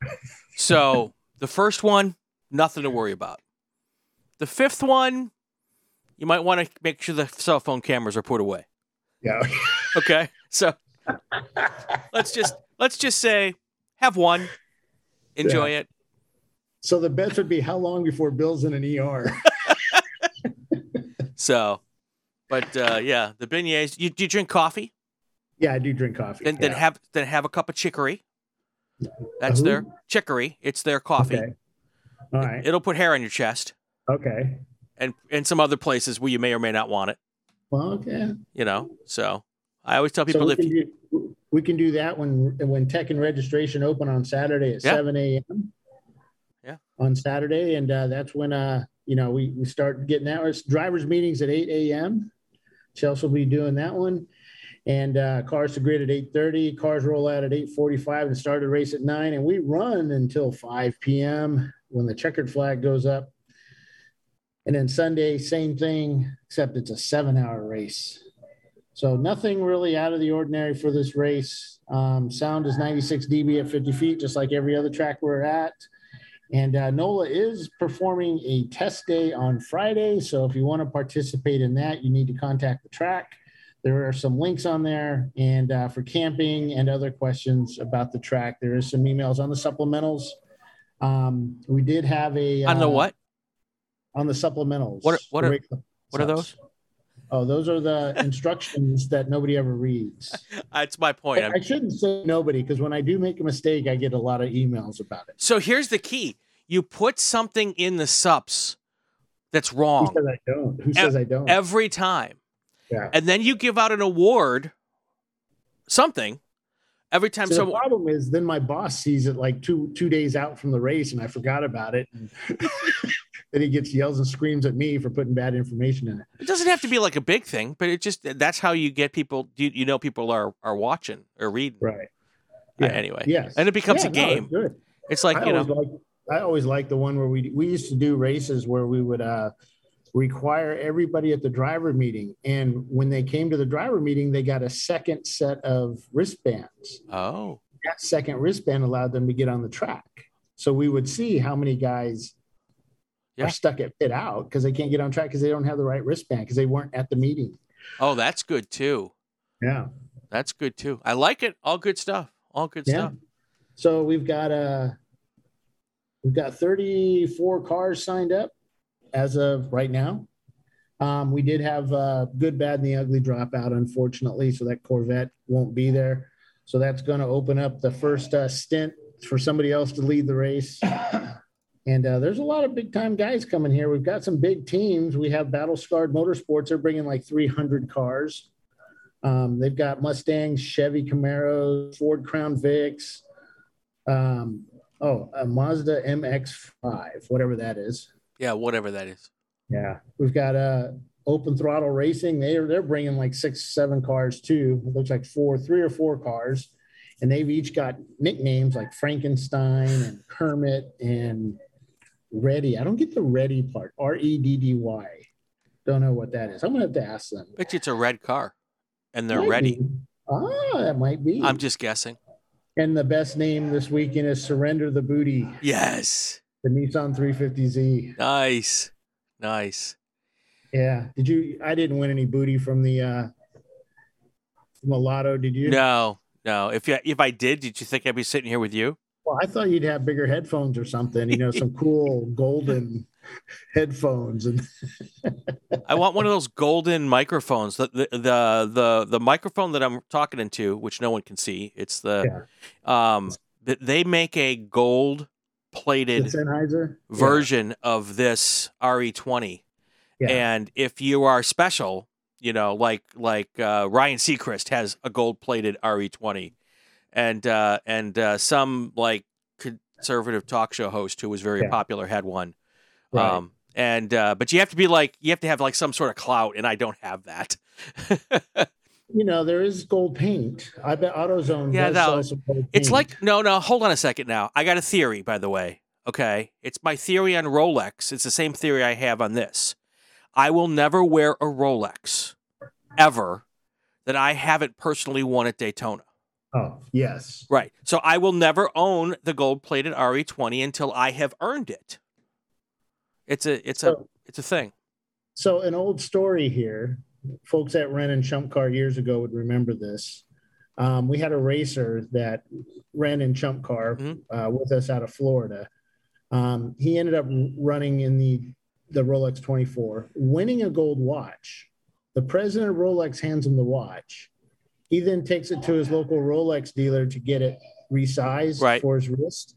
So the first one, nothing to worry about. The fifth one, you might want to make sure the cell phone cameras are put away. Yeah. Okay, so let's just let's just say have one, enjoy it. So the bets would be how long before Bill's in an ER? So, but uh, yeah, the beignets. You do you drink coffee? yeah, I do drink coffee. Then then have then have a cup of chicory. That's who? their chicory. It's their coffee. Okay. All right. It'll put hair on your chest Okay. and and some other places where you may or may not want it. Well, okay. You know. So I always tell So people we if can, you, do, we can do that when when tech and registration open on Saturday at Yeah. 7 a.m. Yeah. On Saturday, and uh, that's when uh you know we we start getting that. It's drivers meetings at 8 a.m. Chelsea will be doing that one. And uh, cars to grid at 8:30. Cars roll out at 8:45 and start a race at nine. And we run until 5 p.m. when the checkered flag goes up. And then Sunday, same thing, except it's a seven-hour race. So nothing really out of the ordinary for this race. Um, sound is 96 dB at 50 feet, just like every other track we're at. And uh, NOLA is performing a test day on Friday. So if you want to participate in that, you need to contact the track. There are some links on there. And uh, for camping and other questions about the track, there is some emails on the supplementals. Um, we did have a on the uh, what? on the supplementals. What are- what are- What are those? Oh, those are the instructions that nobody ever reads. That's my point. I, I'm- shouldn't say nobody because when I do make a mistake, I get a lot of emails about it. so here's the key: you put something in the sups that's Who wrong says I don't? Who says I don't? every time, Yeah. and then you give out an award, something, every time So the problem is, then my boss sees it like two two days out from the race, and I forgot about it. And then he gets yells and screams at me for putting bad information in it. It doesn't have to be like a big thing, but it just that's how you get people. You, you know, people are are watching or reading. Right. Uh, anyway, Yes. and it becomes Yeah, a no, game. it's. It's like I you know, like I always like the one where we we used to do races where we would uh, require everybody at the driver meeting, and when they came to the driver meeting, they got a second set of wristbands. oh, That second wristband allowed them to get on the track, so we would see how many guys Yeah. are stuck at pit out because they can't get on track because they don't have the right wristband because they weren't at the meeting. oh, that's good too. Yeah. That's good too. I like it. All good stuff. All good Yeah. stuff. So we've got uh we've got 34 cars signed up as of right now. Um, we did have uh, good, bad, and the ugly dropout, unfortunately, so that Corvette won't be there. So that's going to open up the first uh, stint for somebody else to lead the race. And uh, there's a lot of big time guys coming here. We've got some big teams. We have Battle Scarred Motorsports. They're bringing like 300 cars. Um, they've got Mustangs, Chevy Camaros, Ford Crown Vics, um, Oh, a Mazda MX5, whatever that is. Yeah, whatever that is. Yeah, we've got uh, Open Throttle Racing. They're they're bringing like six, seven cars too. It looks like four, three or four cars, and they've each got nicknames like Frankenstein and Kermit and Ready. I don't get the Ready part. R E D D Y. Don't know what that is. I'm gonna have to ask them. Bet you it's a red car, and they're Might ready. be. Ah, that might be. I'm just guessing. and the best name this weekend is Surrender the Booty, Yes. The Nissan 350Z. Nice. Nice. Yeah. Did you? I didn't win any booty from the uh from the lotto. Did you? No, no. If you, if I did, did you think I'd be sitting here with you? Well, I thought you'd have bigger headphones or something. You know, some cool golden headphones and I want one of those golden microphones. The the the the, the microphone that I'm talking into, which no one can see. It's the um. th- They make a gold plated version of this RE20. Yeah. And if you are special, you know, like like uh, Ryan Seacrest has a gold plated RE20, and uh, and uh, some like conservative talk show host who was very Yeah. popular had one. Right. Um, and uh, but you have to be like you have to have like some sort of clout, and I don't have that. You know, there is gold paint. I bet AutoZone Yeah, does that- sell some gold It's like no, no. Hold on a second. Now I got a theory, by the way. Okay, it's my theory on Rolex. It's the same theory I have on this. I will never wear a Rolex ever that I haven't personally won at Daytona. oh yes, Right. So I will never own the gold-plated RE20 until I have earned it. It's a it's a it's a thing. So an old story here. Folks at Ren and Chump Car years ago would remember this. Um, we had a racer that ran in Chump Car Mhm. uh, with us out of Florida. Um, he ended up running in the the Rolex 24, winning a gold watch. The president of Rolex hands him the watch. He then takes it to his local Rolex dealer to get it resized Right. for his wrist.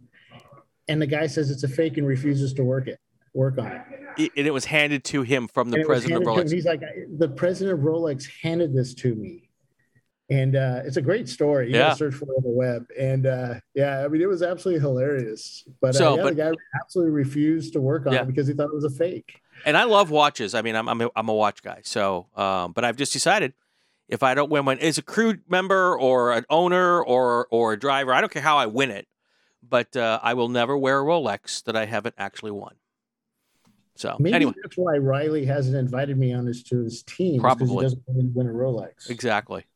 And the guy says it's a fake and refuses to work it, work on it. And it was handed to him from the president of handed to him. Rolex. He's like, the president of Rolex handed this to me. And uh, it's a great story. You Yeah. search for it on the web. And uh, yeah, I mean, it was absolutely hilarious. But, So, uh, yeah, but- the guy absolutely refused to work on Yeah. it because he thought it was a fake. And I love watches. I mean, I'm I'm a, I'm a watch guy. So, um, but I've just decided if I don't win one as a crew member or an owner or or a driver, I don't care how I win it, but uh, I will never wear a Rolex that I haven't actually won. So Maybe anyway, that's why Riley hasn't invited me on his to his team. is 'cause Probably. he doesn't really win a Rolex. exactly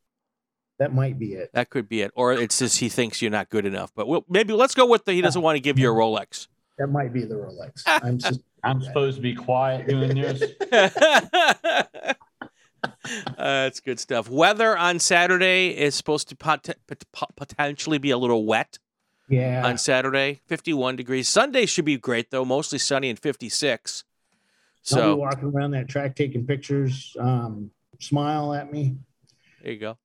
That might be it. that could be it, or it's just he thinks you're not good enough. But we'll, maybe let's go with the he doesn't want to give you a Rolex. That might be the Rolex. I'm just I'm supposed to be quiet doing this. Uh, That's good stuff. Weather on Saturday is supposed to pot- pot- potentially be a little wet. yeah. on Saturday, 51 degrees. Sunday should be great though, mostly sunny and 56. I'll be So walking around that track taking pictures. Um, smile at me. there you go.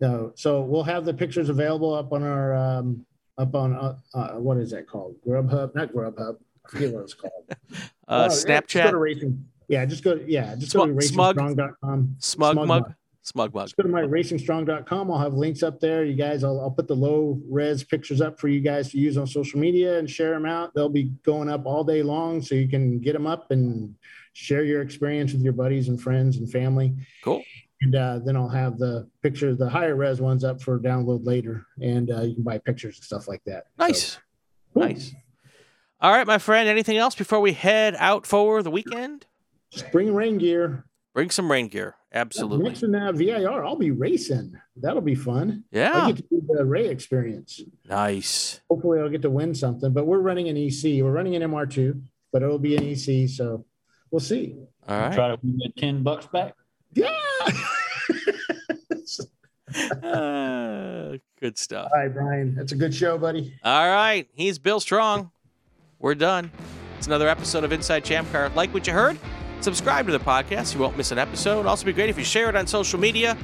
No, so we'll have the pictures available up on our um, up on uh, uh, what is that called? Grubhub, not Grubhub. I forget what it's called. Uh, Oh, yeah, Just go to racing. Yeah, just go. Yeah, just go to Smug- Smug- racingstrong.com. Smug Smug Mug, Mug. SmugMug. Just go to my racingstrong.com. I'll have links up there. You guys, I'll, I'll put the low res pictures up for you guys to use on social media and share them out. They'll be going up all day long, so you can get them up and share your experience with your buddies and friends and family. Cool. And uh, then I'll have the pictures, the higher res ones up for download later, and uh, you can buy pictures and stuff like that. So, Nice. cool. Nice. All right, my friend. Anything else before we head out for the weekend? Just bring rain gear. Bring some rain gear. Absolutely. Next in uh, VIR, I'll be racing. That'll be fun. Yeah. I Yeah. get to do the Ray experience. Nice. Hopefully, I'll get to win something. But we're running an EC. We're running an MR2, but it'll be an EC. So we'll see. All right. Try to win that 10 bucks back. Yeah. Uh, good stuff. All right, Brian. That's a good show, buddy. All right. He's Bill Strong. We're done. It's another episode of Inside Champ Car. Like what you heard? Subscribe to the podcast. You won't miss an episode. Also, be great if you share it on social media.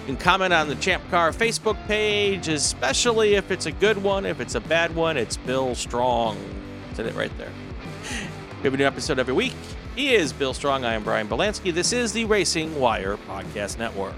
You can comment on the Champ Car Facebook page, especially if it's a good one. If it's a bad one, it's Bill Strong. Said it right there. We have a new episode every week. He is Bill Strong. I am Brian Belansky. This is the Racing Wire Podcast Network.